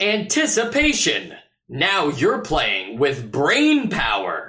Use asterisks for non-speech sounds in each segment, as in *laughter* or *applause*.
Anticipation. Now you're playing with brain power.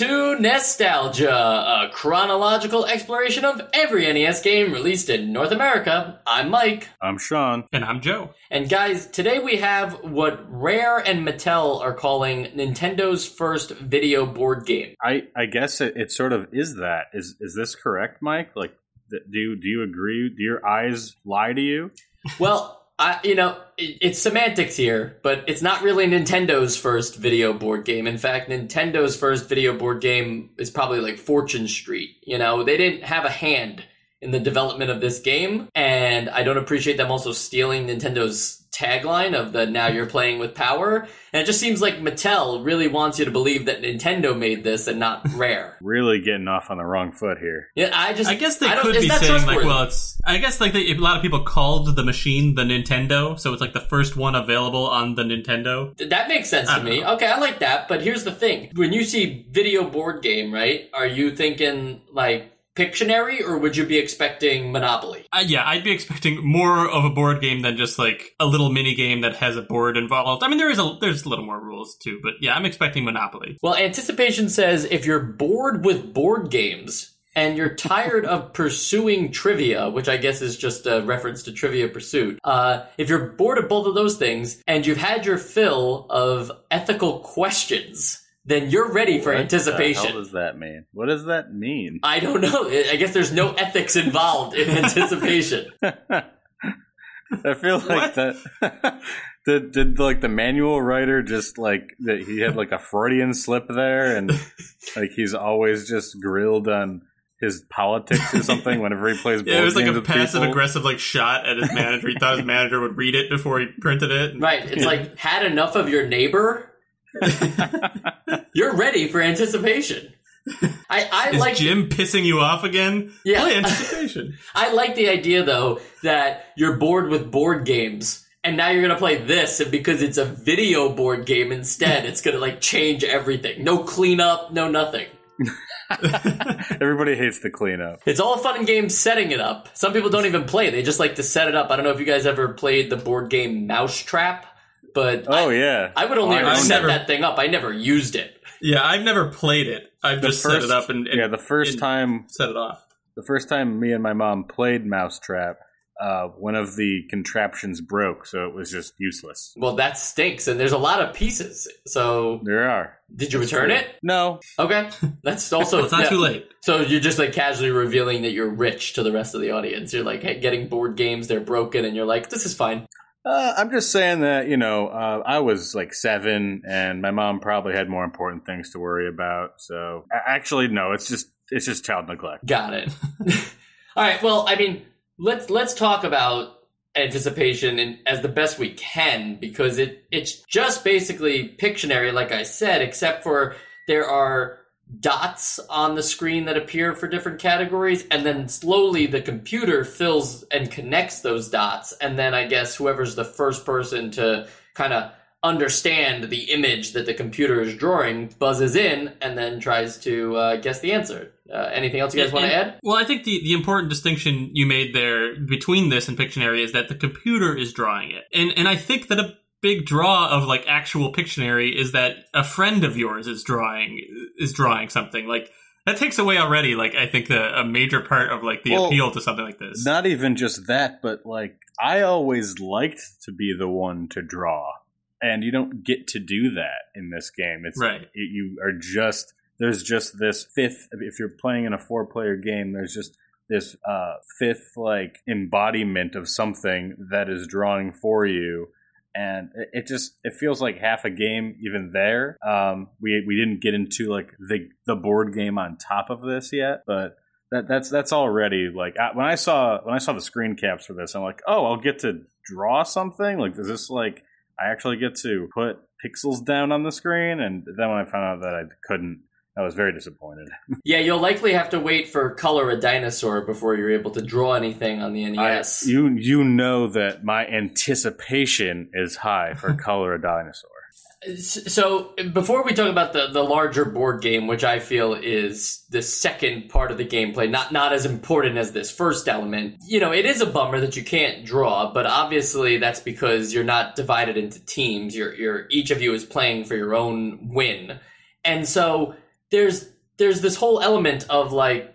To Nostalgia, a chronological exploration of every NES game released in North America. I'm Mike. I'm Sean. And I'm Joe. And guys, today we have what Rare and Mattel are calling Nintendo's first video board game. I, I guess it, it sort of is that. Is is this correct, Mike? Like, th- do you, do you agree? Do your eyes lie to you? Well, You know, it, it's semantics here, but it's not really Nintendo's first video board game. In fact, Nintendo's first video board game is probably like Fortune Street. You know, they didn't have a hand in the development of this game, and I don't appreciate them also stealing Nintendo's tagline of the now you're playing with power. And it just seems like Mattel really wants you to believe that Nintendo made this and not *laughs* Rare. Really getting off on the wrong foot here. Yeah, I just I guess they I don't- could be saying like, well, it's. I guess like they, a lot of people called the machine the Nintendo, so it's like the first one available on the Nintendo. That makes sense I to me. know. Okay, I like that. But here's the thing: when you see video board game, right? Are you thinking like Pictionary, or would you be expecting Monopoly? Uh, yeah, I'd be expecting more of a board game than just like a little mini game that has a board involved. I mean, there is a there's a little more rules too, but yeah, I'm expecting Monopoly. Well, anticipation says if you're bored with board games and you're tired of pursuing trivia, which I guess is just a reference to Trivia Pursuit, uh, if you're bored of both of those things and you've had your fill of ethical questions, then you're ready for What anticipation. What does that mean? What does that mean? I don't know. I guess there's no ethics involved in *laughs* anticipation. I feel like that. *laughs* Did, did like the manual writer just like that he had like a Freudian slip there and *laughs* like he's always just grilled on his politics or something whenever he plays Yeah, it was like a passive people? aggressive like shot at his manager. He thought his manager would read it before he printed it. Right. It's like had enough of your neighbor. *laughs* You're ready for anticipation. I, I Is like Jim pissing you off again? Yeah. Play anticipation. *laughs* I like the idea though that you're bored with board games and now you're gonna play this and because it's a video board game instead, it's gonna like change everything. No cleanup, no nothing. *laughs* Everybody hates the cleanup. It's all fun and games setting it up. Some people don't even play; they just like to set it up. I don't know if you guys ever played the board game Mousetrap, but Oh I, yeah, I would only Oh, ever set never- that thing up. I never used it. Yeah, I've never played it. I've The just set it up and, and yeah, the first and time set it off. the first time me and my mom played Mousetrap, uh, one of the contraptions broke, so it was just useless. Well, that stinks, and there's a lot of pieces. So, There are. did you return it? No, Okay, that's also *laughs* it's not yeah. too late. So you're just like casually revealing that you're rich to the rest of the audience. You're like hey, getting board games, they're broken, and you're like, this is fine. Uh, I'm just saying that you know uh, I was like seven, and my mom probably had more important things to worry about. So actually, no, it's just it's just child neglect. Got it. *laughs* All right. Well, I mean, let's let's talk about anticipation and as the best we can because it it's just basically Pictionary, like I said, except for there are dots on the screen that appear for different categories and then slowly the computer fills and connects those dots and then i guess whoever's the first person to kind of understand the image that the computer is drawing buzzes in and then tries to uh, guess the answer uh, anything else you guys want to add Well, I think the, the important distinction you made there between this and Pictionary is that the computer is drawing it. And and I think that a big draw of like actual Pictionary is that a friend of yours is drawing is drawing something. Like that takes away already like I think the a major part of like the Well, appeal to something like this. Not even just that, but like I always liked to be the one to draw, and you don't get to do that in this game. It's Right. you- you are just there's just this fifth. If you're playing in a four player game, there's just this uh, fifth like embodiment of something that is drawing for you. And it, just it feels like half a game even there. Um, we we didn't get into like the the board game on top of this yet, but that that's that's already like I, when I saw when I saw the screen caps for this, I'm like, oh, I'll get to draw something. Like, is this like I actually get to put pixels down on the screen? And then when I found out that I couldn't, I was very disappointed. *laughs* Yeah, you'll likely have to wait for Color a Dinosaur before you're able to draw anything on the I, NES. you you know that my anticipation is high for *laughs* Color a Dinosaur. So before we talk about the, the larger board game, which I feel is the second part of the gameplay, not not as important as this first element, you know, it is a bummer that you can't draw, but obviously that's because you're not divided into teams. You're you're each of you is playing for your own win. And so there's there's this whole element of like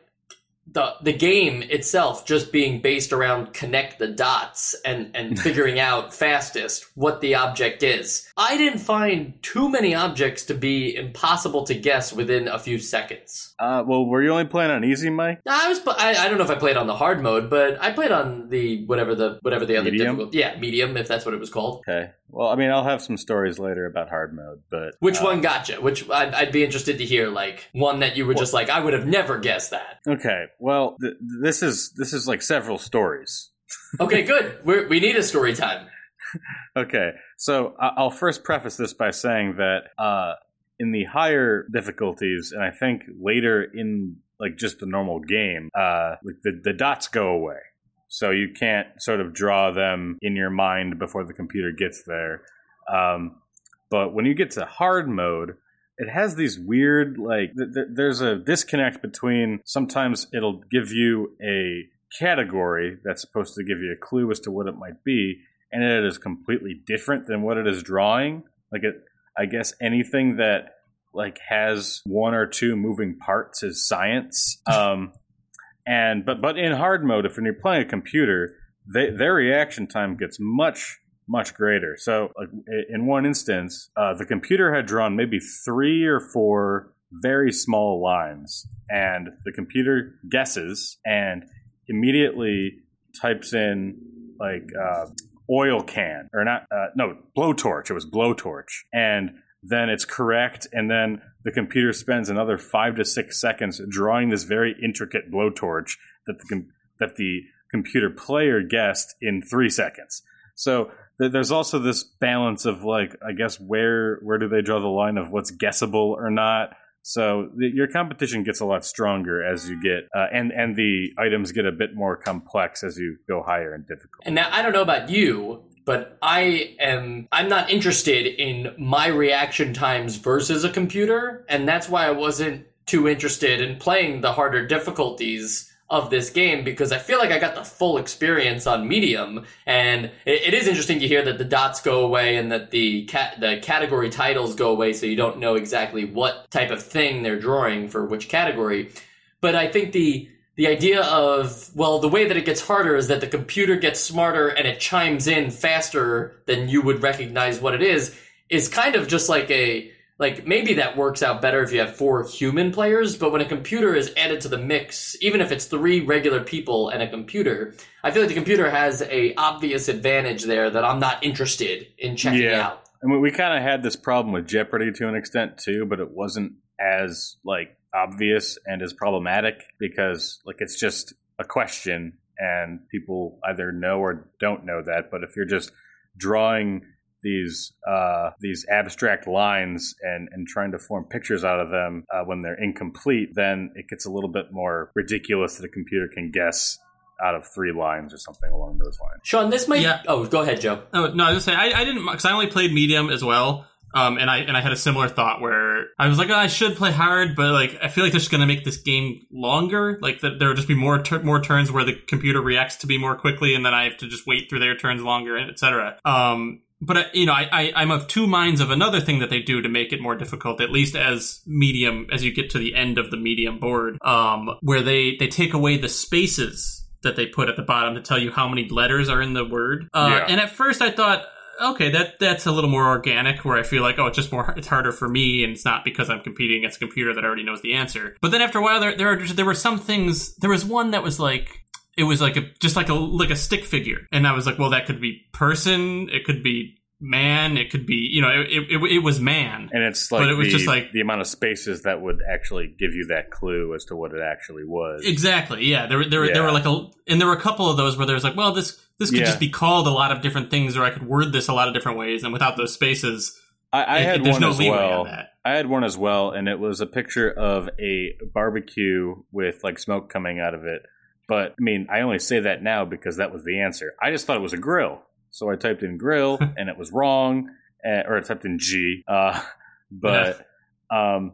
the the game itself just being based around connect the dots and and *laughs* figuring out fastest what the object is. I didn't find too many objects to be impossible to guess within a few seconds. Uh, well, were you only playing on easy, Mike? I was I, I don't know if I played on the hard mode, but I played on the whatever the whatever the other Medium? difficult yeah medium if that's what it was called. Okay. Well, I mean, I'll have some stories later about hard mode, but Which uh, one got you? Which I'd, I'd be interested to hear. Like one that you were just like I would have never guessed that. Okay. Well, th- this is this is like several stories. *laughs* Okay, good. We're, we need a story time. Okay, so I- I'll first preface this by saying that uh, in the higher difficulties, and I think later in like just the normal game, uh, like the the dots go away, so you can't sort of draw them in your mind before the computer gets there. Um, but when you get to hard mode, it has these weird like th- th- there's a disconnect between sometimes it'll give you a category that's supposed to give you a clue as to what it might be and it is completely different than what it is drawing. Like it i guess anything that like has one or two moving parts is science. *laughs* Um and but but in hard mode if when you're playing a computer they, their reaction time gets much much greater. So i- in one instance uh, the computer had drawn maybe three or four very small lines and the computer guesses and immediately types in like uh, oil can or not uh, no blowtorch. It was blowtorch. And then it's correct and then the computer spends another five to six seconds drawing this very intricate blowtorch that the com- that the computer player guessed in three seconds so th- there's also this balance of like i guess where where do they draw the line of what's guessable or not so your competition gets a lot stronger as you get, uh, and and the items get a bit more complex as you go higher in difficulty. And now I don't know about you, but I am I'm not interested in my reaction times versus a computer, and that's why I wasn't too interested in playing the harder difficulties of this game because I feel like I got the full experience on medium, and it, it is interesting to hear that the dots go away and that the the category titles go away, so you don't know exactly what type of thing they're drawing for which category. But I think the the idea of well the way that it gets harder is that the computer gets smarter and it chimes in faster than you would recognize what it is is kind of just like a like maybe that works out better if you have four human players but when a computer is added to the mix even if it's three regular people and a computer i feel like the computer has a obvious advantage there that i'm not interested in checking Yeah. out I mean, we kind of had this problem with Jeopardy to an extent too, but it wasn't as like obvious and as problematic because like it's just a question and people either know or don't know that. But if you're just drawing these uh, these abstract lines and, and trying to form pictures out of them uh, when they're incomplete, then it gets a little bit more ridiculous that a computer can guess out of three lines or something along those lines. sean this might Yeah. oh go ahead joe Oh no, I was gonna say I, I didn't because I only played medium as well. Um, and I and I had a similar thought where I was like, oh, I should play hard, but like I feel like they're just gonna make this game longer. Like that there will just be more tur more turns where the computer reacts to me more quickly, and then I have to just wait through their turns longer, and etc. Um, but you know, I, I I'm of two minds of another thing that they do to make it more difficult, at least as medium as you get to the end of the medium board, um, where they they take away the spaces that they put at the bottom to tell you how many letters are in the word. Uh, Yeah. And at first I thought, okay, that that's a little more organic, where I feel like, oh, it's just more, it's harder for me, and it's not because I'm competing against a computer that already knows the answer. But then after a while, there there are, there were some things. There was one that was like. It was like a just like a like a stick figure, and I was like, well, that could be person, it could be man, it could be you know, it it, it, was man. And it's like But it was the, just like- the amount of spaces that would actually give you that clue as to what it actually was. Exactly. Yeah. There, were- there, were there were like a, and there were a couple of those where there was like, well, this, this could Yeah. just be called a lot of different things, or I could word this a lot of different ways, and without those spaces, I, I had one no as well. on that. I had one as well, and it was a picture of a barbecue with like smoke coming out of it. But I mean, I only say that now because that was the answer. I just thought it was a grill, so I typed in grill, *laughs* and it was wrong, uh, or I typed in G. Uh, *laughs* but um,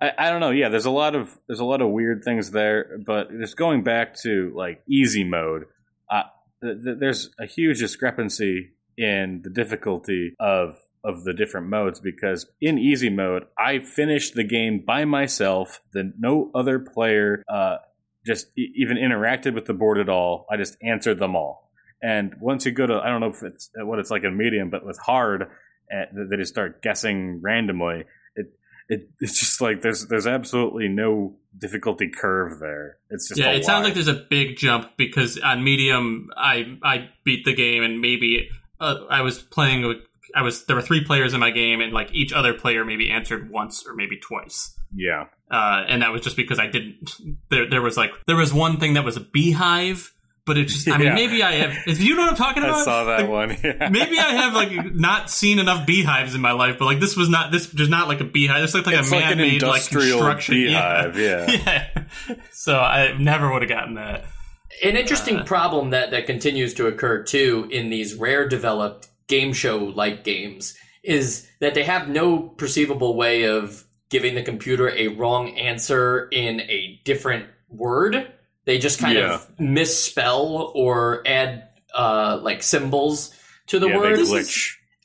I, I don't know. Yeah, there's a lot of there's a lot of weird things there. But just going back to like easy mode, uh, th- th- there's a huge discrepancy in the difficulty of of the different modes because in easy mode I finished the game by myself. Then no other player uh, just e- even interacted with the board at all. I just answered them all. And once you go to I don't know if it's what it's like in medium, but with hard, uh, they just start guessing randomly. It it *laughs* it's just like there's there's absolutely no difficulty curve there. It's just Yeah, it sounds like there's a big jump because on medium, I I beat the game and maybe uh, I was playing with I was there were three players in my game and like each other player maybe answered once or maybe twice. Yeah. Uh, and that was just because I didn't. *laughs* There, there was like there was one thing that was a beehive, but it just. I mean, Yeah. maybe I have. If you know what I'm talking about, I saw that Like, one. *laughs* Yeah. Maybe I have like not seen enough beehives in my life, but like this was not this was not like a beehive. This looked like It's a like man-made like industrial construction beehive, *laughs* yeah. yeah. So I never would have gotten that. An interesting Uh, problem that, that continues to occur too in these rare developed game show like games is that they have no perceivable way of giving the computer a wrong answer in a different word. They just kind Yeah. of misspell or add uh, like symbols to the yeah, word.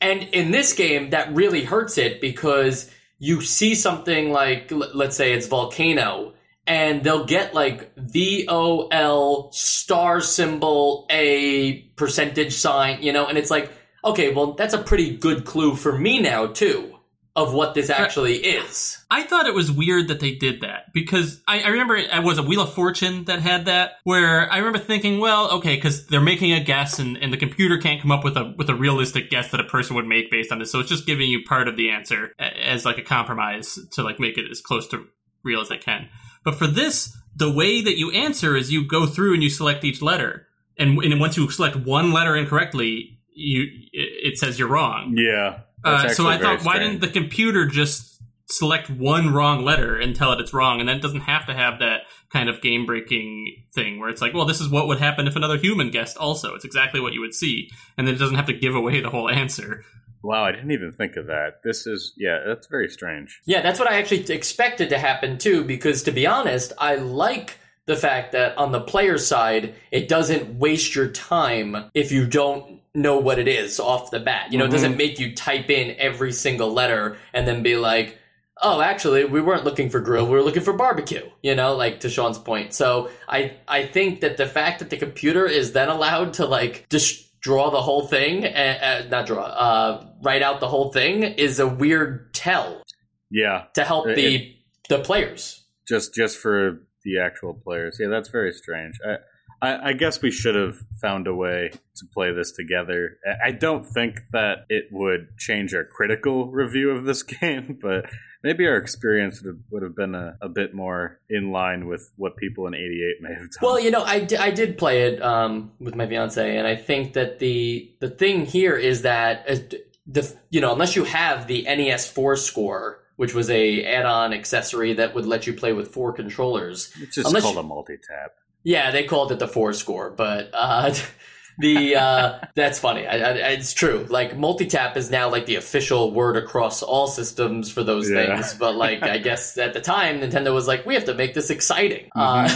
And in this game, that really hurts it because you see something like, let's say it's volcano, and they'll get like V O L star symbol A percentage sign, you know, and it's like, okay, well, that's a pretty good clue for me now, too, of what this uh, actually is. I thought it was weird that they did that because I, I remember it was a Wheel of Fortune that had that where I remember thinking, well, okay, because they're making a guess and, and the computer can't come up with a with a realistic guess that a person would make based on this, so it's just giving you part of the answer as like a compromise to like make it as close to real as they can. But for this, the way that you answer is you go through and you select each letter, and, and once you select one letter incorrectly, you it, it says you're wrong. Yeah. Uh, so I actually very thought, why didn't the computer just select one wrong letter and tell it it's wrong, and then it doesn't have to have that kind of game breaking thing where it's like, well, this is what would happen if another human guessed. Also, it's exactly what you would see, and then it doesn't have to give away the whole answer. Wow, I didn't even think of that. This is yeah, that's very strange. Yeah, that's what I actually expected to happen too, because to be honest, I like the fact that on the player side, it doesn't waste your time if you don't know what it is off the bat. You know, it doesn't make you type in every single letter and then be like, oh, actually, we weren't looking for grill, we were looking for barbecue, you know, like to Sean's point. So I, I think that the fact that the computer is then allowed to like just draw the whole thing, uh, uh, not draw, uh, write out the whole thing is a weird tell Yeah, to help It- the the players. just just for the actual players. Yeah, that's very strange. I, I, I guess we should have found a way to play this together. I- don't think that it would change our critical review of this *laughs* game, but maybe our experience would have, would have been a, a bit more in line with what people in '88 may have done. Well, you know, I, I did play it um, with my fiance, and I think that the the thing here is that uh, the you know unless you have the NES four score, which was a add-on accessory that would let you play with four controllers. it's just unless called you- a multi-tap. Yeah, they called it the four score, but uh, *laughs* the uh, *laughs* that's funny. I, I, it's true. Like multi-tap is now like the official word across all systems for those Yeah. things. But like, I guess *laughs* at the time, Nintendo was like, we have to make this exciting. Uh,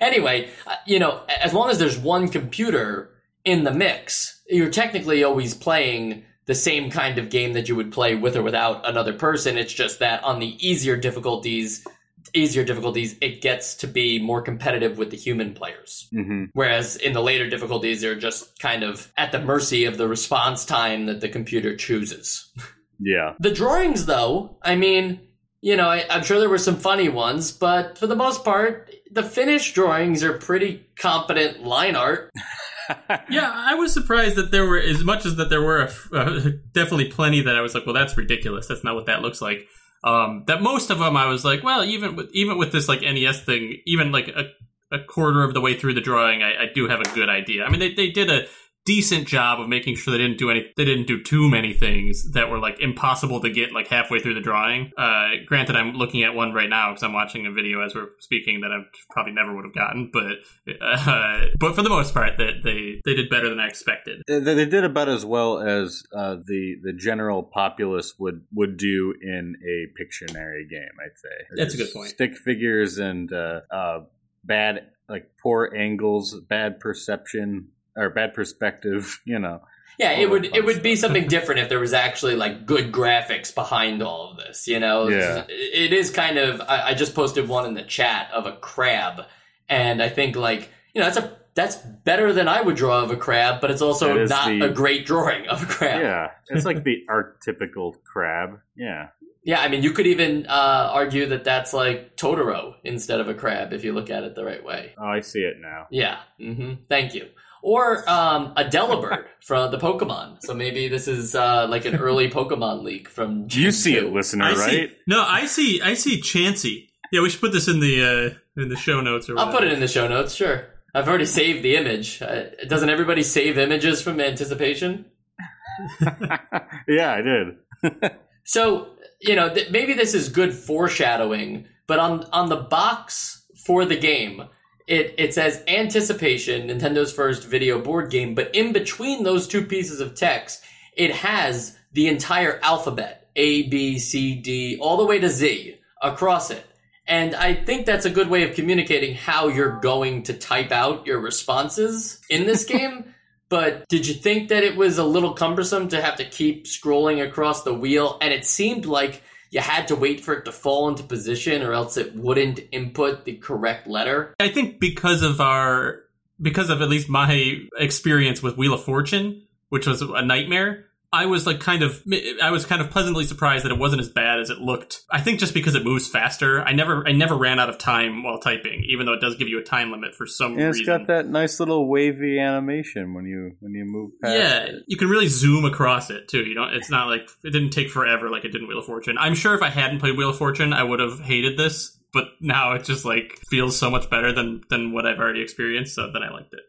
anyway, uh, you know, as long as there's one computer in the mix, you're technically always playing the same kind of game that you would play with or without another person. It's just that on the easier difficulties, easier difficulties, it gets to be more competitive with the human players. hmm Whereas in the later difficulties, they're just kind of at the mercy of the response time that the computer chooses. *laughs* Yeah, The drawings, though, I mean, you know, I, I'm sure there were some funny ones, but for the most part, the finished drawings are pretty competent line art. *laughs* Yeah, I was surprised that there were as much as that there were uh, *laughs* definitely plenty that I was like, well, that's ridiculous. That's not what that looks like. Um, that most of them I was like, well, even with even with this like NES thing, even like a, a quarter of the way through the drawing, I, I do have a good idea. I mean, they they did a decent job of making sure they didn't do any they didn't do too many things that were like impossible to get like halfway through the drawing uh granted i'm looking at one right now because i'm watching a video as we're speaking that i probably never would have gotten but uh *laughs* but for the most part that they they did better than i expected They, they did about as well as uh, the the general populace would would do in a Pictionary game. I'd say That's a good point. Stick figures and uh, uh, bad like poor angles, bad perception or bad perspective. *laughs* You know, Yeah, it would it would be something different if there was actually like good graphics behind all of this. You know, Yeah. it is kind of. I, I just posted one in the chat of a crab, and I think like you know that's a that's better than I would draw of a crab, but it's also not the- a great drawing of a crab. yeah, it's like the *laughs* archetypical crab. Yeah, Yeah, I mean, you could even uh, argue that that's like Totoro instead of a crab if you look at it the right way. oh, I see it now. Yeah. Mm-hmm. Thank you. Or um, a Delibird from the Pokemon. So maybe this is uh, like an early *laughs* Pokemon leak from. Do you see 2. it, listener, I right? see no i see i see chansey yeah we should put this in the uh in the show notes or I'll put it in the show notes. Sure. I've already saved the image. Uh, doesn't everybody save images from anticipation? *laughs* yeah, I did. *laughs* So you know, th- maybe this is good foreshadowing, but on on the box for the game, it it says anticipation, Nintendo's first video board game, but in between those two pieces of text, it has the entire alphabet A B C D all the way to Z across it. And I think that's a good way of communicating how you're going to type out your responses in this *laughs* game. But did you think that it was a little cumbersome to have to keep scrolling across the wheel? And it seemed like you had to wait for it to fall into position or else it wouldn't input the correct letter. I think because of our because of at least my experience with Wheel of Fortune, which was a nightmare, I was like kind of I was kind of pleasantly surprised that it wasn't as bad as it looked. I think just because it moves faster, I never I never ran out of time while typing, even though it does give you a time limit for some And it's reason. got that nice little wavy animation when you when you move past. yeah, it. you can really zoom across it too. You don't. It's not like it didn't take forever like it did in Wheel of Fortune. I'm sure if I hadn't played Wheel of Fortune, I would have hated this. But now it just like feels so much better than than what I've already experienced. So then I liked it.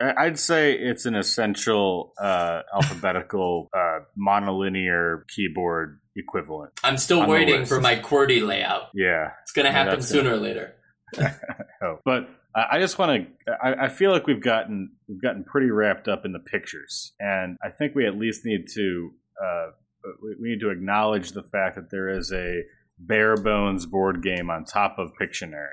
I'd say it's an essential uh, alphabetical uh, monolinear keyboard equivalent. I'm still waiting for my QWERTY layout. Yeah. It's going to Yeah, happen sooner or later. *laughs* Oh, but I just want to. I, I feel like we've gotten we've gotten pretty wrapped up in the pictures, and I think we at least need to uh, we need to acknowledge the fact that there is a bare bones board game on top of Pictionary.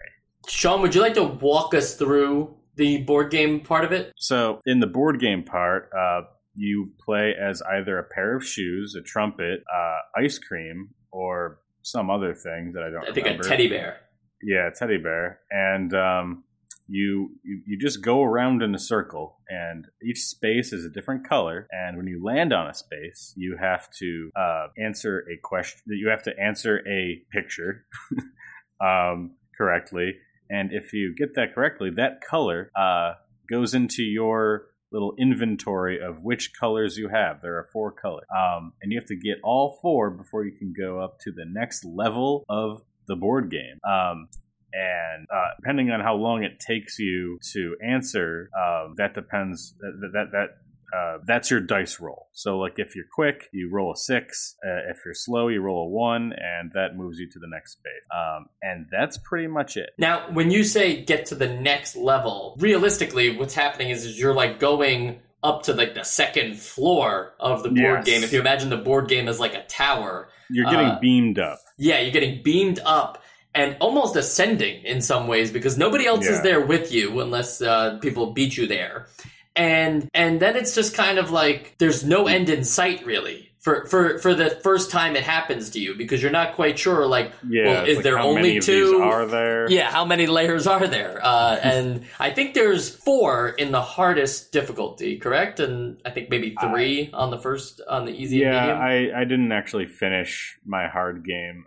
Sean, would you like to walk us through the board game part of it? So in the board game part, uh, you play as either a pair of shoes, a trumpet, uh, ice cream, or some other thing that I don't remember. I think remember. a teddy bear. Yeah, teddy bear, and um, you, you you just go around in a circle, and each space is a different color. And when you land on a space, you have to uh, answer a question. You have to answer a picture *laughs* um, correctly, and if you get that correctly, that color uh, goes into your little inventory of which colors you have. There are four colors, um, and you have to get all four before you can go up to the next level of the board game. Um, and uh, depending on how long it takes you to answer, um, that depends. That that, that uh, that's your dice roll. So, like if you're quick, you roll a six. Uh, if you're slow, you roll a one, and that moves you to the next space. Um, and that's pretty much it. Now, when you say get to the next level, realistically, what's happening is, is you're like going up to like the second floor of the board Yes. game. If you imagine the board game as like a tower, You're getting Uh, beamed up. yeah, you're getting beamed up and almost ascending in some ways because nobody else is there with you unless uh, people beat you there. And and then it's just kind of like there's no end in sight really. For, for for the first time it happens to you because you're not quite sure like Yeah. well, is like there only two are there? yeah, how many layers are there? Uh, and I think there's four in the hardest difficulty, correct? And I think maybe three on the first, on the easy Yeah, medium. I, I didn't actually finish my hard game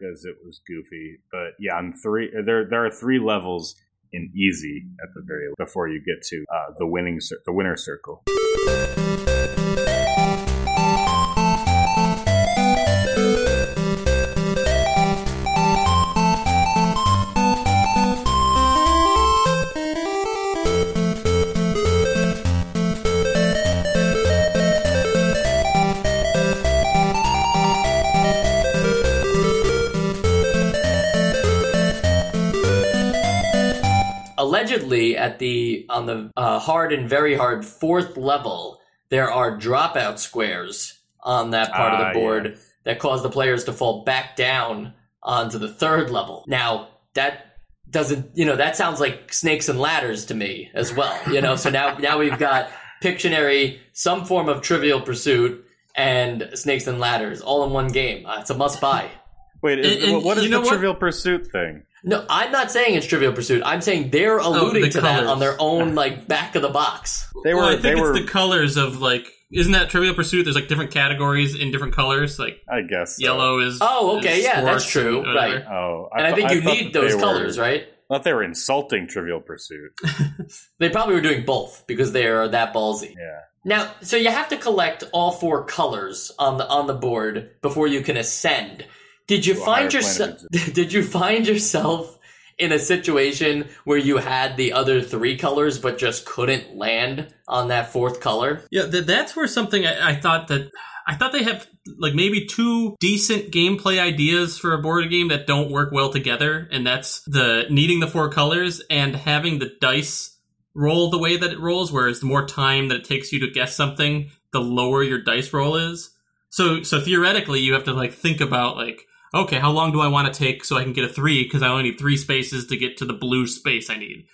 because it was goofy. But yeah, on three there there are three levels in easy at the very before you get to uh, the winning the winner circle. Admittedly, at the on the uh, hard and very hard fourth level, there are dropout squares on that part Ah, of the board that cause the players to fall back down onto the third level. Now that doesn't, you know, that sounds like snakes and ladders to me as well. You know, so now now we've got Pictionary, some form of Trivial Pursuit, and Snakes and Ladders all in one game. Uh, it's a must buy. Wait, is, And- and what is the what? Trivial Pursuit thing? No, I'm not saying it's Trivial Pursuit. I'm saying they're oh, alluding the to that on their own like back of the box. They well, were. I think they it's were. the colors of like. Isn't that Trivial Pursuit? There's like different categories in different colors. Like I guess. so. yellow is. Oh, okay, is yeah, that's true, right. Oh, And I, thought- think you thought need those they colors, were, right? I thought they were insulting Trivial Pursuit. *laughs* They probably were doing both because they are that ballsy. Yeah. Now, so you have to collect all four colors on the on the board before you can ascend. Did you find yourself? *laughs* Did you find yourself in a situation where you had the other three colors but just couldn't land on that fourth color? Yeah, th- that's where something I, I thought that I thought they have like maybe two decent gameplay ideas for a board game that don't work well together, and that's the needing the four colors and having the dice roll the way that it rolls. Whereas the more time that it takes you to guess something, the lower your dice roll is. So, so theoretically, you have to like think about like, okay, how long do I want to take so I can get a three because I only need three spaces to get to the blue space I need.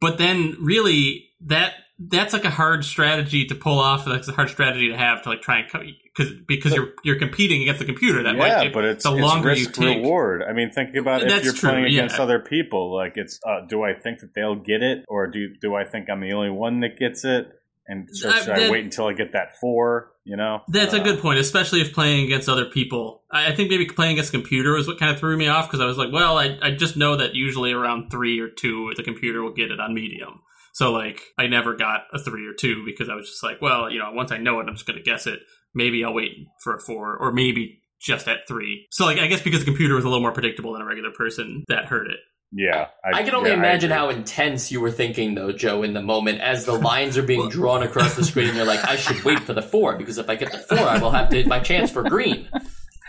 But then, really, that that's like a hard strategy to pull off. That's a hard strategy to have to like try and because because you're you're competing against the computer. That yeah, might, but it's, the it's longer risk you take. reward. I mean, think about if you're true, playing yeah. against other people. Like, it's uh, do I think that they'll get it, or do do I think I'm the only one that gets it? And so should I that- wait until I get that four? You know, That's a Uh, good point, especially if playing against other people. I, I think maybe playing against a computer was what kind of threw me off because I was like, well, I, I just know that usually around three or two, the computer will get it on medium. So like, I never got a three or two because I was just like, well, you know, once I know it, I'm just going to guess it. Maybe I'll wait for a four, or maybe just at three. So like, I guess because the computer was a little more predictable than a regular person, that hurt it. Yeah, I, can only yeah, imagine how intense you were thinking, though, Joe, in the moment as the lines are being drawn across the screen. You're like, I should wait for the four because if I get the four, I will have to, my chance for green.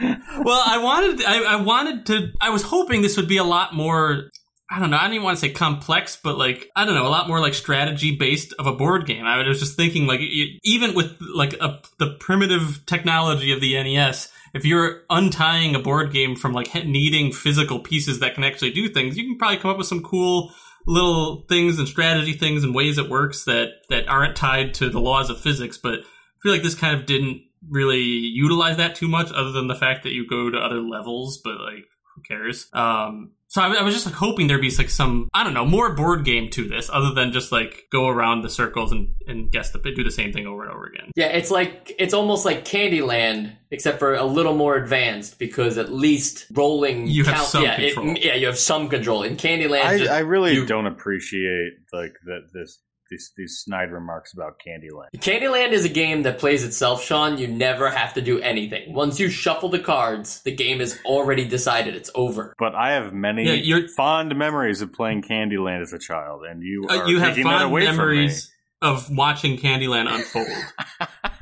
well, I wanted, I, I wanted to, I was hoping this would be a lot more. I don't know. I don't even want to say complex, but like I don't know, a lot more like strategy based of a board game. I was just thinking, like even with like a, the primitive technology of the NES, if you're untying a board game from like needing physical pieces that can actually do things, you can probably come up with some cool little things and strategy things and ways it works that that aren't tied to the laws of physics. But I feel like this kind of didn't really utilize that too much, other than the fact that you go to other levels. But like, who cares? Um, so I, I was just like hoping there'd be like some I don't know more board game to this, other than just like go around the circles and and guess the do the same thing over and over again. Yeah, it's like it's almost like Candyland, except for a little more advanced because at least rolling You have some yeah, it- yeah, you have some control. In Candyland, I, just- I really you- don't appreciate like that this these these snide remarks about Candyland. Candyland is a game that plays itself, Sean. You never have to do anything. Once you shuffle the cards, the game is already decided. It's over. But I have many Yeah, you're- fond memories of playing Candyland as a child, and you uh, you have fond away memories of watching Candyland unfold. *laughs*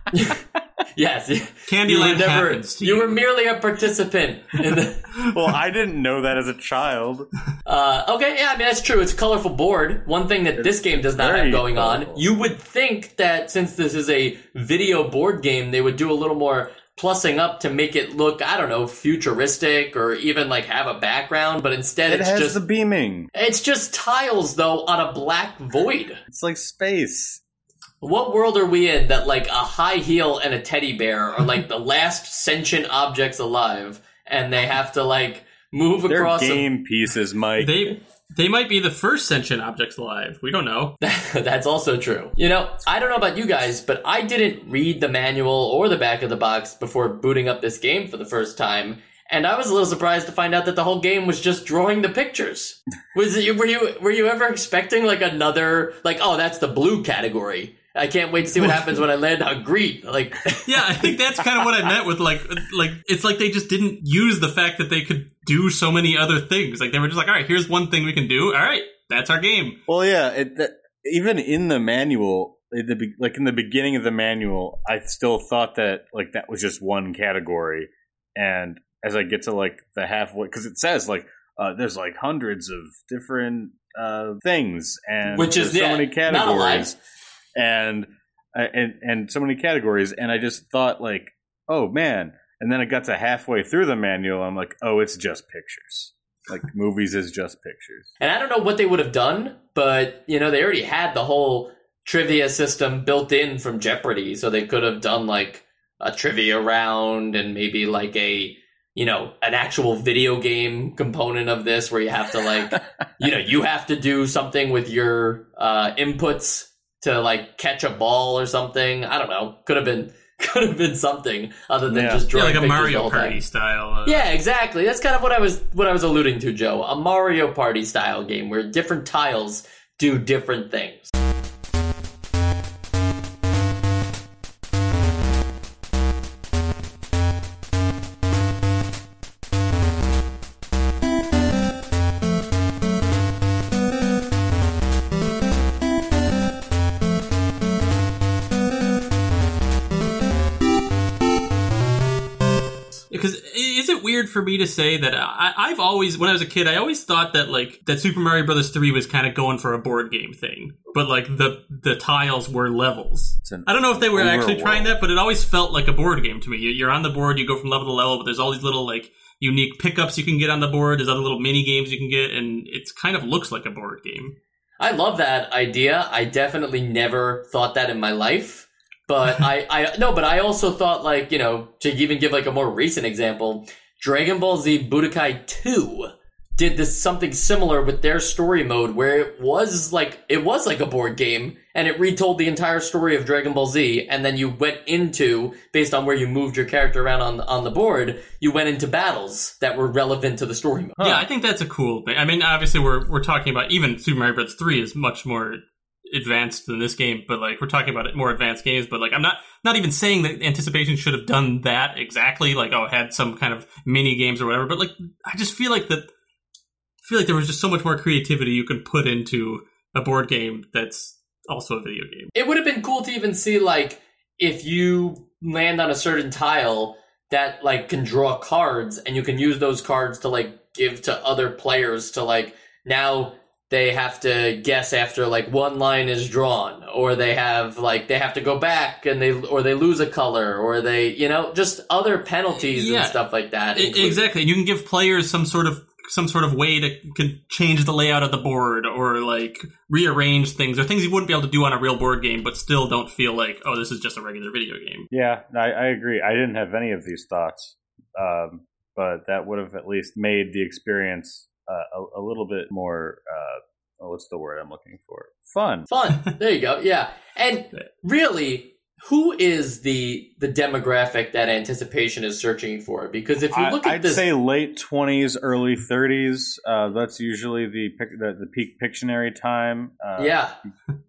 Yes, *laughs* you Candyland were never. happens to you you. were merely a participant in the. *laughs* well, I didn't know that as a child. Uh, okay, yeah, I mean that's true. It's a colorful board. One thing that this game does not very have going on. You would think that since this is a video board game, they would do a little more plussing up to make it look, I don't know, futuristic or even like have a background. But instead, It it's has just the beaming. it's just tiles though on a black void. It's like space. What world are we in that like a high heel and a teddy bear are like *laughs* the last sentient objects alive, and they have to like move They're across? a- game pieces, Mike. They they might be the first sentient objects alive. We don't know. *laughs* That's also true. You know, I don't know about you guys, but I didn't read the manual or the back of the box before booting up this game for the first time. And I was a little surprised to find out that the whole game was just drawing the pictures. Was it, were you were you ever expecting like another like oh that's the blue category? I can't wait to see what happens when I land on green. Like *laughs* Yeah, I think that's kind of what I meant with like like it's like they just didn't use the fact that they could do so many other things. Like they were just like, all right, here's one thing we can do. All right, that's our game. Well, yeah. It, that, even in the manual, in the, like in the beginning of the manual, I still thought that like that was just one category. And as I get to like the halfway, because it says like uh, there's like hundreds of different uh, things and Which is, so yeah, many not categories and uh, and and so many categories and I just thought like oh man. And then it got to halfway through the manual I'm like oh it's just pictures. Like movies is just pictures. And I don't know what they would have done, but you know, they already had the whole trivia system built in from Jeopardy, so they could have done like a trivia round and maybe like a you know, an actual video game component of this where you have to like *laughs* you know, you have to do something with your uh inputs to like catch a ball or something. I don't know. Could have been *laughs* could have been something other than Yeah. just Yeah, drawing like a Mario whole time. Party style. Uh, Yeah, exactly. That's kind of what I was what I was alluding to, Joe. A Mario Party style game where different tiles do different things. For me to say that I, I've always, when I was a kid, I always thought that like that Super Mario Brothers three was kind of going for a board game thing, but like the the tiles were levels. I don't know if they were actually overworld. trying that, but it always felt like a board game to me. You- You're on the board, you go from level to level, but there's all these little like unique pickups you can get on the board. There's other little mini games you can get, and it kind of looks like a board game. I love that idea. I definitely never thought that in my life. But *laughs* I, I no, but I also thought like, you know, to even give like a more recent example, Dragon Ball Z Budokai 2 did this something similar with their story mode where it was like it was like a board game and it retold the entire story of Dragon Ball Z and then you went into based on where you moved your character around on on the board, you went into battles that were relevant to the story mode. Yeah, I think that's a cool thing. I mean, obviously, we're we're talking about even Super Mario Bros. Three is much more advanced than this game, but like we're talking about it more advanced games. But like, I'm not not even saying that Anticipation should have done that exactly. Like, oh, had some kind of mini games or whatever. But like, I just feel like that. I feel like there was just so much more creativity you can put into a board game that's also a video game. It would have been cool to even see like if you land on a certain tile that like can draw cards and you can use those cards to like give to other players to like now they have to guess after like one line is drawn or they have like they have to go back and they or they lose a color or they you know just other penalties Yeah. and stuff like that I- included. exactly. You can give players some sort of some sort of way to can change the layout of the board or like rearrange things or things you wouldn't be able to do on a real board game, but still don't feel like oh this is just a regular video game. Yeah, I, I agree. I didn't have any of these thoughts, um, but that would have at least made the experience uh, a, a little bit more. Uh, oh, what's the word I'm looking for? Fun. Fun. There you go. Yeah. And *laughs* really, who is the the demographic that anticipation is searching for? Because if you I, look at I'd this, say late twenties, early thirties. Uh, that's usually the, the the peak Pictionary time. Uh, yeah,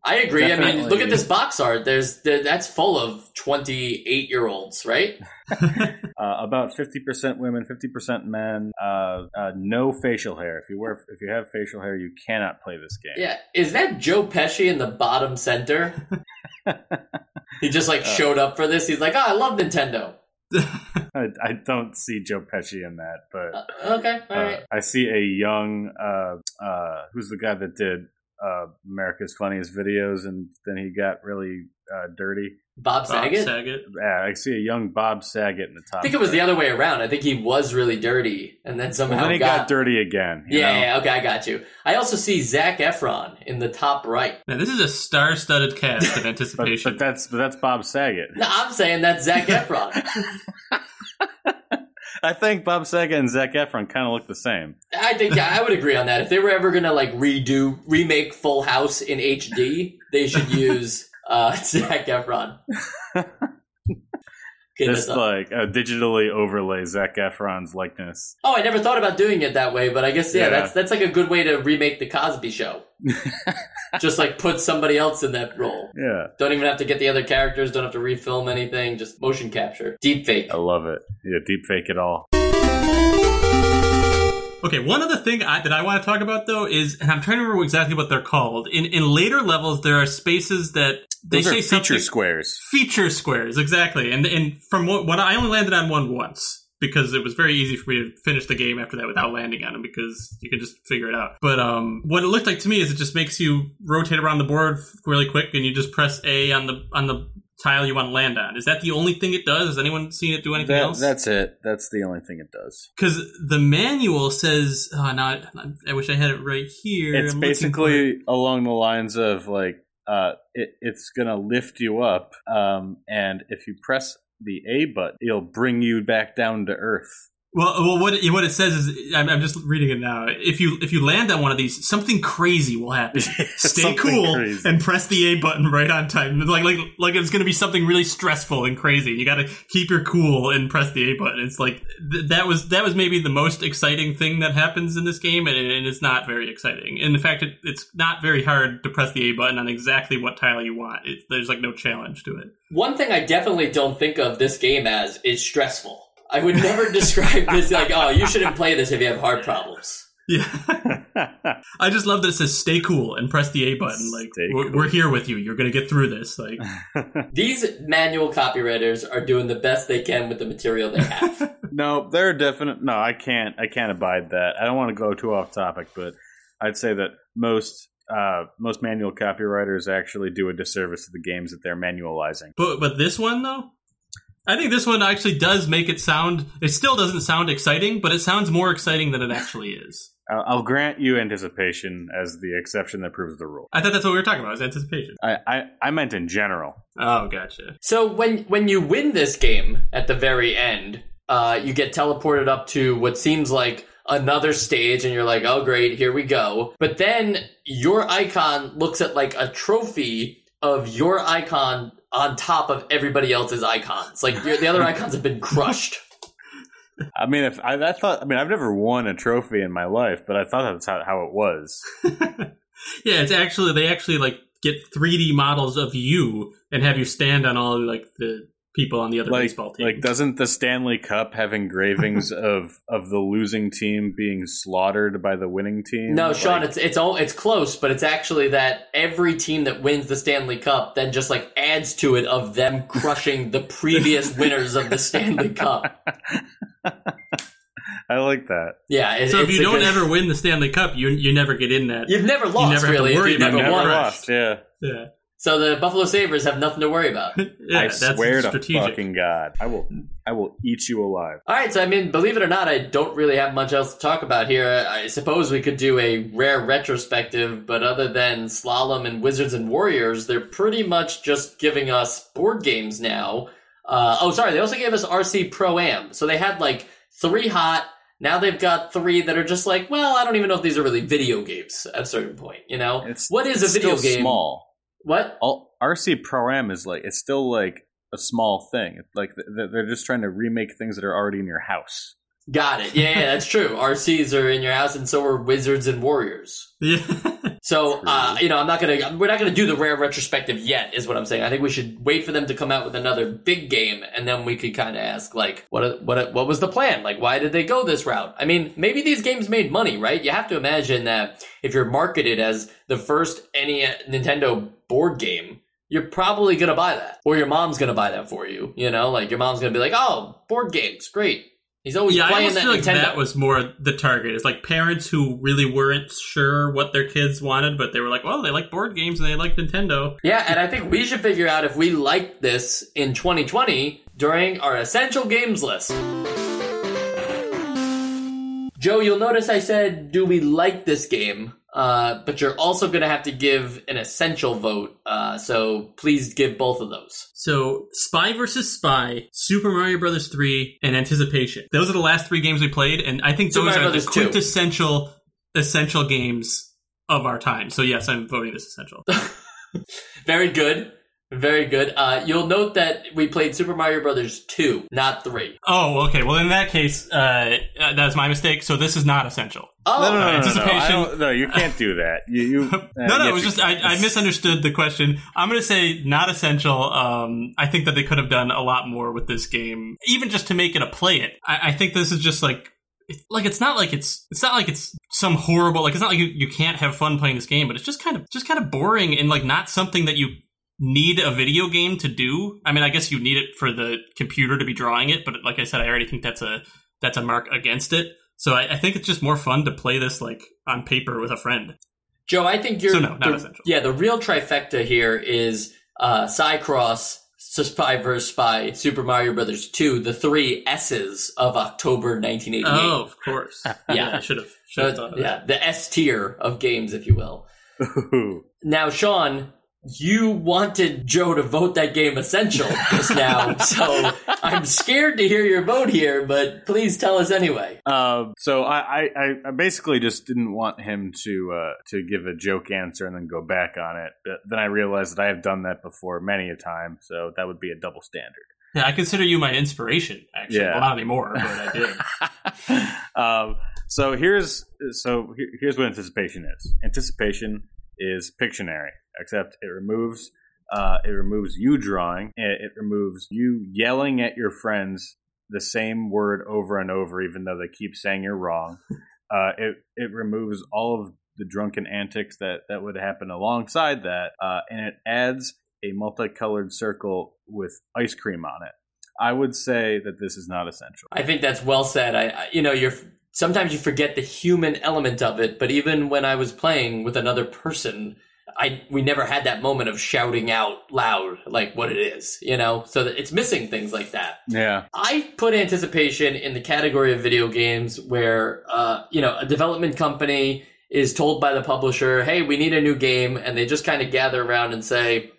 I agree. I mean, look at this box art. There's there, that's full of twenty eight year olds, right? *laughs* *laughs* uh, about fifty percent women, fifty percent men. Uh, uh, no facial hair. If you wear, if you have facial hair, you cannot play this game. Yeah. Is that Joe Pesci in the bottom center? *laughs* he just like Uh. showed up for this. He's like, oh, I love Nintendo. *laughs* I, I don't see Joe Pesci in that, but. Uh, okay, all Uh, right. I see a young uh, uh, who's the guy that did uh, America's Funniest Videos, and then he got really uh, dirty. Bob Bob Saget. Saget. Yeah, I see a young Bob Saget in the top. I think it was the other way around. I think he was really dirty, and then somehow Well, then he got, got, dirty again. you Yeah, know? yeah, okay, I got you. I also see Zac Efron in the top right. Now this is a star-studded cast of *laughs* anticipation. but that's but that's Bob Saget. No, I'm saying that's Zac *laughs* Efron. I think Bob Saget and Zac Efron kind of look the same. I think yeah, I would agree on that. If they were ever gonna like redo, remake Full House in HD, they should *laughs* use uh, *laughs* Zac Efron. *laughs* Okay, Just that's like uh, digitally overlay Zac Efron's likeness. oh, I never thought about doing it that way, but I guess yeah, Yeah. that's that's like a good way to remake the Cosby Show. *laughs* just like put somebody else in that role. Yeah, Don't even have to get the other characters. Don't have to refilm anything. Just motion capture, deep fake. I love it. Yeah, deep fake it all. Okay, one other thing I, that I want to talk about though is, and I'm trying to remember exactly what they're called. In in later levels, there are spaces that they say feature squares. feature squares exactly. And and from what, what I only landed on one once, because it was very easy for me to finish the game after that without landing on them because you could just figure it out. But um, what it looked like to me is it just makes you rotate around the board really quick, and you just press A on the on the tile you want to land on. Is that the only thing it does? Has anyone seen it do anything That- else? that's it. That's the only thing it does. Because the manual says, oh, no, I wish I had it right here. It's I'm basically along the lines of like uh, it, it's gonna lift you up, um, and if you press the A button, it'll bring you back down to earth. Well, well, what it, what it says is, I'm, I'm just reading it now. If you if you land on one of these, something crazy will happen. *laughs* Stay cool crazy. and press the A button right on time. Like like like it's going to be something really stressful and crazy. You got to keep your cool and press the A button. It's like th- that was that was maybe the most exciting thing that happens in this game, and, and it's not very exciting. And in fact, it, it's not very hard to press the A button on exactly what tile you want. It, there's like no challenge to it. One thing I definitely don't think of this game as is stressful. I would never *laughs* describe this like, oh, you shouldn't play this if you have heart problems. Yeah. *laughs* I just love that it says "stay cool" and press the A button. Like Stay we're, cool. we're here with you. You're gonna get through this. Like *laughs* These manual copywriters are doing the best they can with the material they have. no, there are definite. No, I can't. I can't abide that. I don't want to go too off topic, but I'd say that most uh, most manual copywriters actually do a disservice to the games that they're manualizing. But but this one though, I think this one actually does make it sound. It still doesn't sound exciting, but it sounds more exciting than it actually is. I'll, I'll grant you anticipation as the exception that proves the rule. I thought that's what we were talking about. Was anticipation? I, I, I meant in general. Oh, gotcha. So when when you win this game at the very end, uh, you get teleported up to what seems like another stage, and you're like, "Oh, great, here we go." But then your icon looks at like a trophy of your icon on top of everybody else's icons. Like the other *laughs* icons have been crushed. I mean, if I, I thought, I mean, I've never won a trophy in my life, but I thought that's how, how it was. *laughs* yeah, it's actually they actually like get 3D models of you and have you stand on all like the people on the other Like, baseball team. like, doesn't the Stanley Cup have engravings *laughs* of of the losing team being slaughtered by the winning team? No, Sean, it's it's all it's close, but it's actually that every team that wins the Stanley Cup then just like adds to it of them crushing the previous *laughs* winners of the Stanley Cup. *laughs* I like that. Yeah, it, so if you don't good- ever win the Stanley Cup, you you never get in that. you've never lost never have to really if worry you about never won. Lost. Yeah, Yeah, So the Buffalo Sabres have nothing to worry about. *laughs* yeah I that's swear to strategic. fucking god, I will, I will eat you alive. All right, so I mean, believe it or not, I don't really have much else to talk about here. I suppose we could do a rare retrospective, but other than Slalom and Wizards and Warriors, they're pretty much just giving us board games now. Uh, oh, sorry, they also gave us RC Pro Am. So they had like three hot. Now they've got three that are just like, well, I don't even know if these are really video games at a certain point. You know, It's what is it's a video still game? Small. What? All, RC Pro Am is like it's still like a small thing. Like they're just trying to remake things that are already in your house. Got it. Yeah, yeah, that's true. RCs are in your house, and so are Wizards and Warriors. Yeah. *laughs* So, uh, you know, I'm not gonna, we're not gonna do the rare retrospective yet, is what I'm saying. I think we should wait for them to come out with another big game, and then we could kind of ask, like, what, what, what was the plan? Like, why did they go this route? I mean, maybe these games made money, right? You have to imagine that if you're marketed as the first any Nintendo board game, you're probably gonna buy that, or your mom's gonna buy that for you. You know, like your mom's gonna be like, "Oh, board games, great." He's always yeah, I playing almost that feel like Nintendo. that was more the target. It's like parents who really weren't sure what their kids wanted, but they were like, well, they like board games and they like Nintendo. Yeah, and I think we should figure out if we like this in 2020 during our essential games list. Joe, you'll notice I said, do we like this game? Uh, but you're also going to have to give an essential vote. Uh, so please give both of those. So, Spy versus Spy, Super Mario Brothers 3, and Anticipation. Those are the last three games we played, and I think Super those Mario are the Brothers 2. quintessential essential games of our time. So, yes, I'm voting this essential. *laughs* Very good. Very good. Uh, you'll note that we played Super Mario Brothers 2, not 3. oh, okay. Well, in that case, uh, uh, that was my mistake. So, this is not essential. Oh, No, no, no, no, no, no. I anticipation. don't- no, you can't do that. You, you *laughs* uh, no, no, you it was have just I, I misunderstood the question. I'm going to say not essential. Um, I think that they could have done a lot more with this game, even just to make it a play it. I, I think this is just like. Like it's not like it's it's not like it's some horrible like it's not like you, you can't have fun playing this game but it's just kind of just kind of boring and like not something that you need a video game to do. I mean, I guess you need it for the computer to be drawing it, but like I said, I already think that's a that's a mark against it. So I, I think it's just more fun to play this like on paper with a friend. Joe, I think you're So no, not the- essential. Yeah, the real trifecta here is uh Cycross, Spy vs. Spy, Super Mario Brothers 2, the three S's of October 1988. Oh, of course. *laughs* Yeah. I should have. Should have So, thought of that. yeah, the S tier of games, if you will. *laughs* Now, Sean, you wanted Joe to vote that game essential just now, *laughs* so I'm scared to hear your vote here, but please tell us anyway. Um, so I, I, I basically just didn't want him to uh, to give a joke answer and then go back on it. But then I realized that I have done that before many a time, so that would be a double standard. Yeah, I consider you my inspiration. Actually, Yeah. well, not anymore, but I did. *laughs* um, so here's so here's what anticipation is. Anticipation is Pictionary, except it removes uh, it removes you drawing. It, it removes you yelling at your friends the same word over and over, even though they keep saying you're wrong. *laughs* Uh, it it removes all of the drunken antics that that would happen alongside that, uh, and it adds a multicolored circle with ice cream on it. I would say that this is not essential. I think that's well said. I, I you know, you're sometimes you forget the human element of it, but even when I was playing with another person, I we never had that moment of shouting out loud like what it is, you know. So that it's missing things like that. Yeah. I put anticipation in the category of video games where, uh, you know, a development company is told by the publisher, "Hey, we need a new game," and they just kind of gather around and say,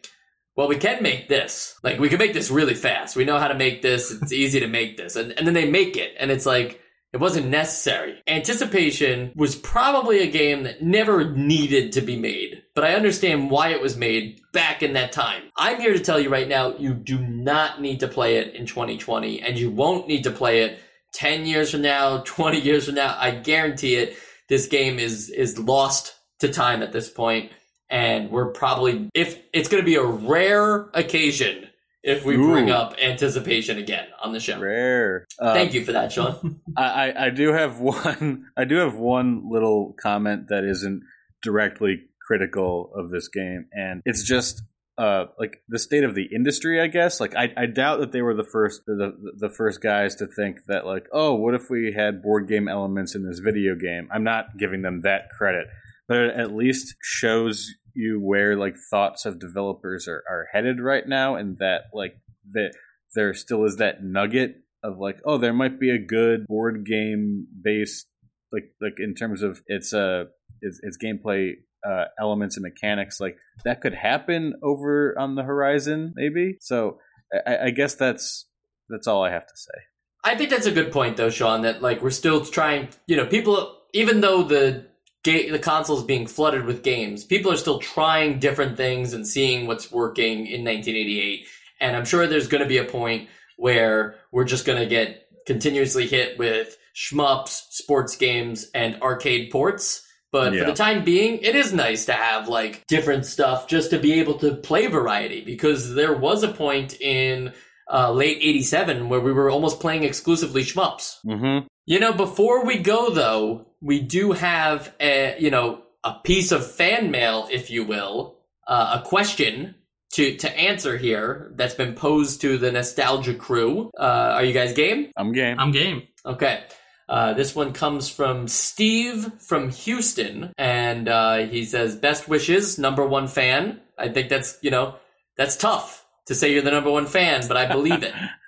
"Well, we can make this. Like, we can make this really fast. We know how to make this. It's easy to make this." And and then they make it, and it's like it wasn't necessary. Anticipation was probably a game that never needed to be made, but I understand why it was made back in that time. I'm here to tell you right now, you do not need to play it in 2020, and you won't need to play it 10 years from now, *laughs* 20 years from now. I guarantee it. This game is is lost to time at this point, and we're probably if it's going to be a rare occasion if we bring up anticipation again on the show. Rare. Uh, Thank you for that, Sean. *laughs* I, I, I do have *laughs* one. I do have one little comment that isn't directly critical of this game, and it's just uh, like the state of the industry. I guess. Like I, I doubt that they were the first the the first guys to think that like, oh, what if we had board game elements in this video game? I'm not giving them that credit, but it at least shows you where like thoughts of developers are, are headed right now, and that like that there still is that nugget of like, oh, there might be a good board game based like like in terms of its uh its, its gameplay uh, elements and mechanics like that could happen over on the horizon maybe so I, I guess that's that's all I have to say I think that's a good point, though, Sean. That like we're still trying. You know, people, even though the ga- the console's being flooded with games, people are still trying different things and seeing what's working in 1988. And I'm sure there's going to be a point where we're just going to get continuously hit with shmups, sports games, and arcade ports. But Yeah. for the time being, it is nice to have like different stuff just to be able to play variety because there was a point in uh, late 87 where we were almost playing exclusively shmups. mm-hmm You know, before we go though, we do have a, you know, a piece of fan mail, if you will, uh, a question to, to answer here that's been posed to the nostalgia crew. Uh, are you guys game? I'm game I'm game. Okay. Uh, this one comes from Steve from Houston, and uh, he says, "Best wishes, number one fan." I think that's you know that's tough to say you're the number one fan, but I believe it *laughs*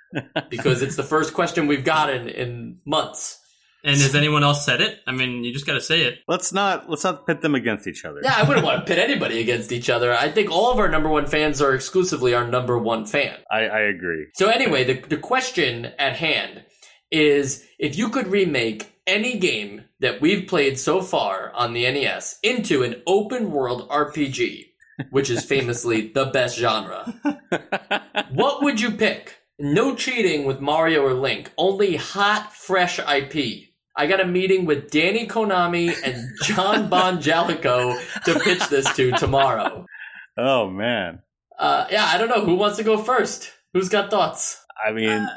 because it's the first question we've gotten in months. And has anyone else said it? I mean, you just got to say it. let's not let's not pit them against each other Yeah, I wouldn't want to pit anybody against each other. I think all of our number one fans are exclusively our number one fan. I, I agree So anyway, the the question at hand is if you could remake any game that we've played so far on the NES into an open world RPG, which is famously the best genre, *laughs* what would you pick? No cheating with Mario or Link, only hot, fresh IP. I got a meeting with Danny Konami and John *laughs* Bonjalico to pitch this to tomorrow. oh man Uh, yeah, I don't know. Who wants to go first? Who's got thoughts? I mean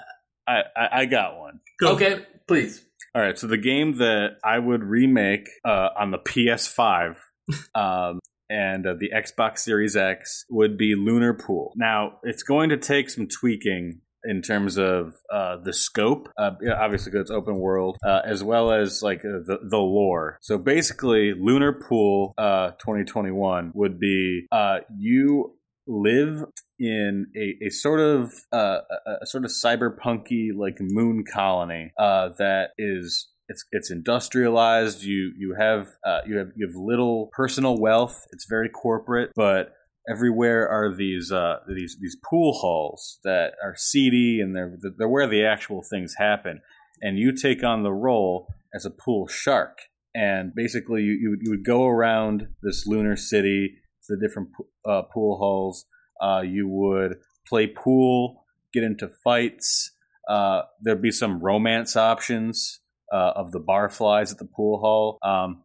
I, I I got one Go. Okay, please. All right, so the game that I would remake uh, on the PS5 *laughs* um, and uh, the Xbox Series X would be Lunar Pool. Now, it's going to take some tweaking in terms of uh, the scope, uh, obviously because it's open world, uh, as well as like uh, the, the lore. So basically, Lunar Pool uh, 2021 would be uh, you live in a, a sort of a, a sort of cyberpunky like moon colony that is it's it's industrialized. You you have uh, you have you have little personal wealth. It's very corporate, but everywhere are these uh, these these pool halls that are seedy and they're they're where the actual things happen. And you take on the role as a pool shark. And basically, you, you, would, you would go around this lunar city, the different uh, pool halls. Uh, you would play pool, get into fights. Uh, there'd be some romance options uh, of the barflies at the pool hall. Um,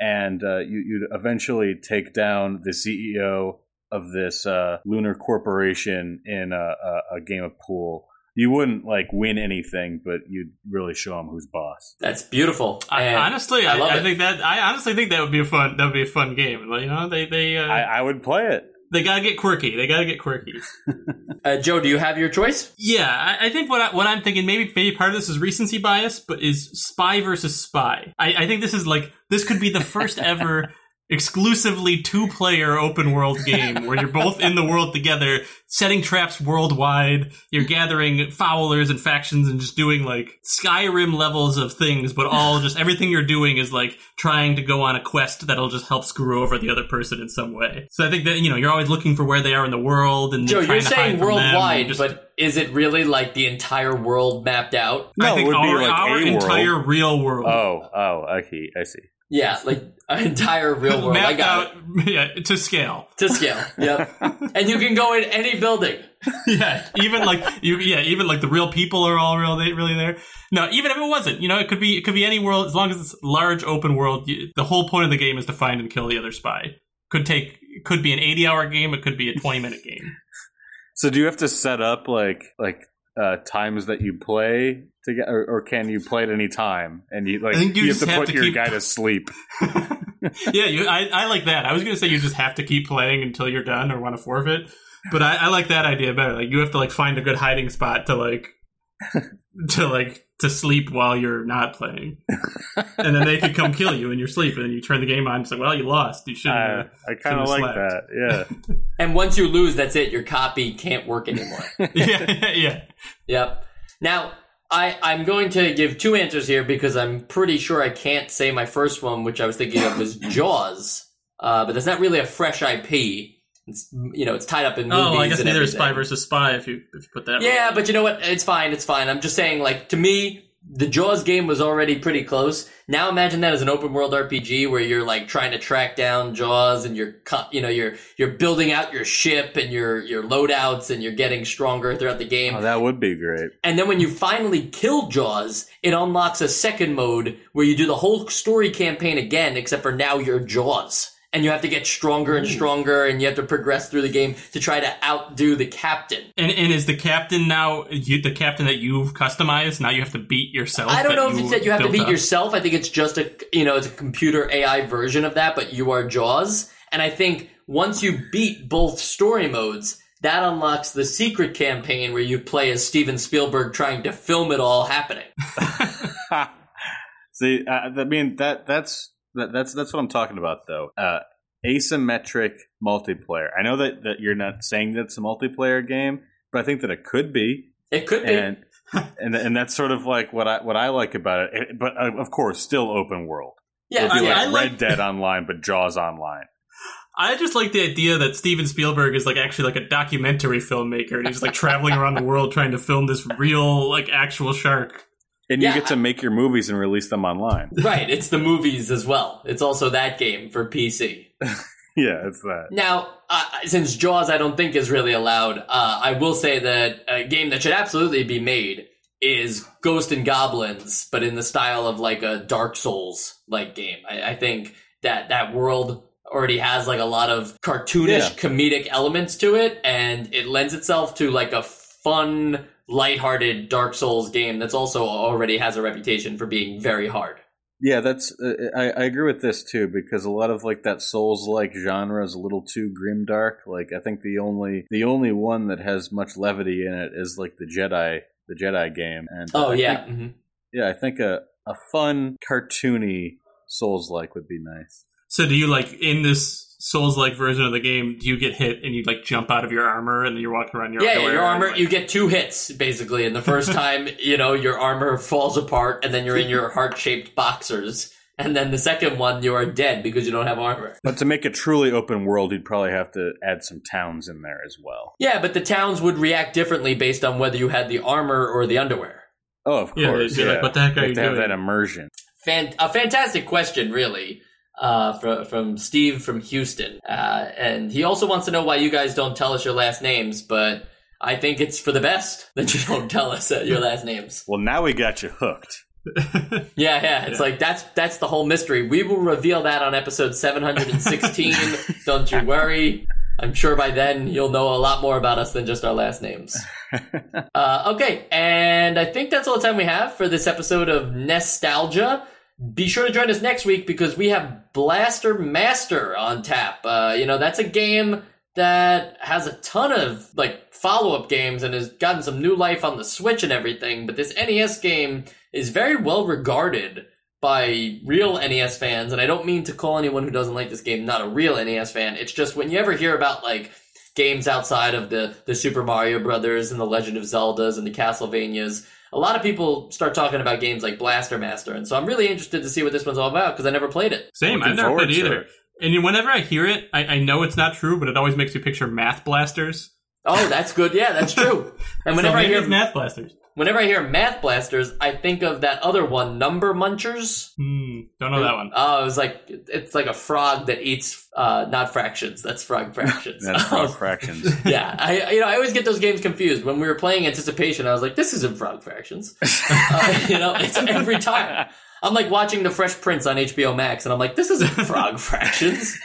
and uh, you, you'd eventually take down the CEO of this uh, lunar corporation in a, a, a, game of pool. You wouldn't like win anything, but you'd really show them who's boss. That's beautiful. I, honestly, I, I, I think that I honestly think that would be a fun that would be a fun game. You know, they they uh, I, would play it. They gotta get quirky. They gotta get quirky. *laughs* uh, Joe, do you have your choice? Yeah, I, I think what I, what I'm thinking maybe maybe part of this is recency bias, but is spy versus spy. I, I think this is like this could be the first *laughs* ever exclusively two player open world game where you're both in the world together, setting traps worldwide. You're gathering fowlers and factions and just doing like Skyrim levels of things, but all just everything you're doing is like trying to go on a quest that'll just help screw over the other person in some way. So I think that, you know, you're always looking for where they are in the world and Joe, you're saying worldwide, just, but is it really like the entire world mapped out? No, I think it would our, be like our entire real world. Oh, oh, okay, I see. Yeah, like an entire real world. Mapped out, yeah, to scale. To scale. Yep. *laughs* and you can go in any building. yeah, even like you, yeah, even like the real people are all real, They really there. No, even if it wasn't, you know, it could be, it could be any world as long as it's large open world. You, the whole point of the game is to find and kill the other spy. Could take, could be an eighty-hour game. It could be a twenty-minute game. So do you have to set up like like uh, times that you play to get, or, or, can you play at any time? And you like you, you have to have put to your keep... guy to *laughs* sleep. *laughs* yeah, you, I, I like that. I was gonna say you just have to keep playing until you're done or want to forfeit, but I, I like that idea better. Like you have to like find a good hiding spot to like *laughs* to like to sleep while you're not playing, and then they could come kill you in your sleep, and then you turn the game on. and say, "Well, you lost. You shouldn't." Uh, I kind of like slept. that. Yeah. *laughs* and once you lose, that's it. Your copy can't work anymore. *laughs* yeah. Yeah. Yep. Now I, I'm going to give two answers here because I'm pretty sure I can't say my first one, which I was thinking of was Jaws. Uh, but that's not really a fresh IP. It's you know it's tied up in movies. Oh, I guess neither is Spy versus Spy if you if you put that. Yeah, right. but you know what? It's fine. It's fine. I'm just saying, like to me, the Jaws game was already pretty close. Now imagine that as an open world RPG where you're like trying to track down Jaws and you're you know you're you're building out your ship and your your loadouts and you're getting stronger throughout the game. Oh, that would be great. And then when you finally kill Jaws, it unlocks a second mode where you do the whole story campaign again, except for now you're Jaws and you have to get stronger and stronger and you have to progress through the game to try to outdo the captain. And, and is the captain now you, the captain that you've customized? Now you have to beat yourself. I don't know if it's that you have to beat up? yourself. I think it's just a you know it's a computer AI version of that, but you are Jaws. And I think once you beat both story modes, that unlocks the secret campaign where you play as Steven Spielberg trying to film it all happening. *laughs* *laughs* See, uh, I mean that that's that, that's that's what I'm talking about, though. Uh, asymmetric multiplayer. I know that, that you're not saying that it's a multiplayer game, but I think that it could be. It could be. And, and, and that's sort of like what I what I like about it. it but uh, of course, still open world. Yeah, It'll be I, like I like Red Dead Online, but Jaws Online. I just like the idea that Steven Spielberg is like actually like a documentary filmmaker, and he's like traveling around the world trying to film this real, like actual shark. And yeah, you get to make your movies and release them online. *laughs* Right. It's the movies as well. It's also that game for PC. *laughs* yeah, it's that. Now, uh, since Jaws, I don't think is really allowed, uh, I will say that a game that should absolutely be made is Ghost and Goblins, but in the style of like a Dark Souls like game. I, I think that that world already has like a lot of cartoonish yeah. comedic elements to it, and it lends itself to like a fun lighthearted Dark Souls game that's also already has a reputation for being very hard. Yeah, that's uh, I, I agree with this too because a lot of like that Souls like genre is a little too grim dark. Like I think the only the only one that has much levity in it is like the Jedi the Jedi game. And Oh I yeah. think- mhm. yeah, I think a a fun cartoony Souls like would be nice. So do you like in this Souls like version of the game, do you get hit and you like jump out of your armor and then you're walking around your Yeah, yeah, your armor. like- You get two hits basically, and the first *laughs* time, you know, your armor falls apart, and then you're in your heart-shaped boxers, and then the second one, you are dead because you don't have armor. But to make a truly open world, you'd probably have to add some towns in there as well. Yeah, but the towns would react differently based on whether you had the armor or the underwear. Oh, of Yeah, course. they'd be like, "What the heck are have you to have doing?" that immersion. Fan- a fantastic question, really, uh, from, from Steve from Houston. Uh, and he also wants to know why you guys don't tell us your last names, but I think it's for the best *laughs* that you don't tell us uh, your last names. Well, now we got you hooked. *laughs* Yeah, yeah, it's like that's that's the whole mystery. We will reveal that on episode 716. *laughs* don't you worry. I'm sure by then you'll know a lot more about us than just our last names. Uh, okay, and I think that's all the time we have for this episode of Nostalgia. Be sure to join us next week because we have Blaster Master on tap. Uh, you know, that's a game that has a ton of like follow-up games and has gotten some new life on the Switch and everything. But this NES game is very well regarded by real NES fans, and I don't mean to call anyone who doesn't like this game not a real NES fan. It's just when you ever hear about like games outside of the the Super Mario Brothers and the Legend of Zeldas and the Castlevanias, a lot of people start talking about games like Blaster Master, and so I'm really interested to see what this one's all about because I never played it. Same, Looking I've never played either. it. And whenever I hear it, I, I know it's not true, but it always makes me picture math blasters. Oh, that's good. Yeah, that's true. *laughs* And whenever so I hear it's math blasters. Whenever I hear Math Blasters, I think of that other one, Number Munchers. Hmm, don't know that one. Oh, it was like it's like a frog that eats uh, not fractions. That's frog fractions. That's *laughs* frog fractions. *laughs* yeah, I you know I always get those games confused. When we were playing Anticipation, I was like, "This isn't Frog Fractions." *laughs* uh, you know, it's every time. I'm like watching The Fresh Prince on HBO Max, and I'm like, "This isn't Frog Fractions."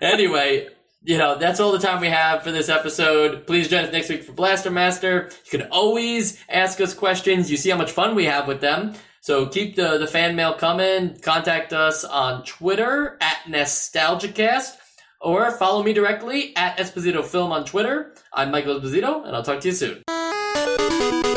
anyway, you know that's all the time we have for this episode. Please join us next week for Blaster Master. You can always ask us questions. You see how much fun we have with them. So keep the, the fan mail coming. Contact us on Twitter at NostalgiaCast or follow me directly at Esposito Film on Twitter. I'm Michael Esposito, and I'll talk to you soon.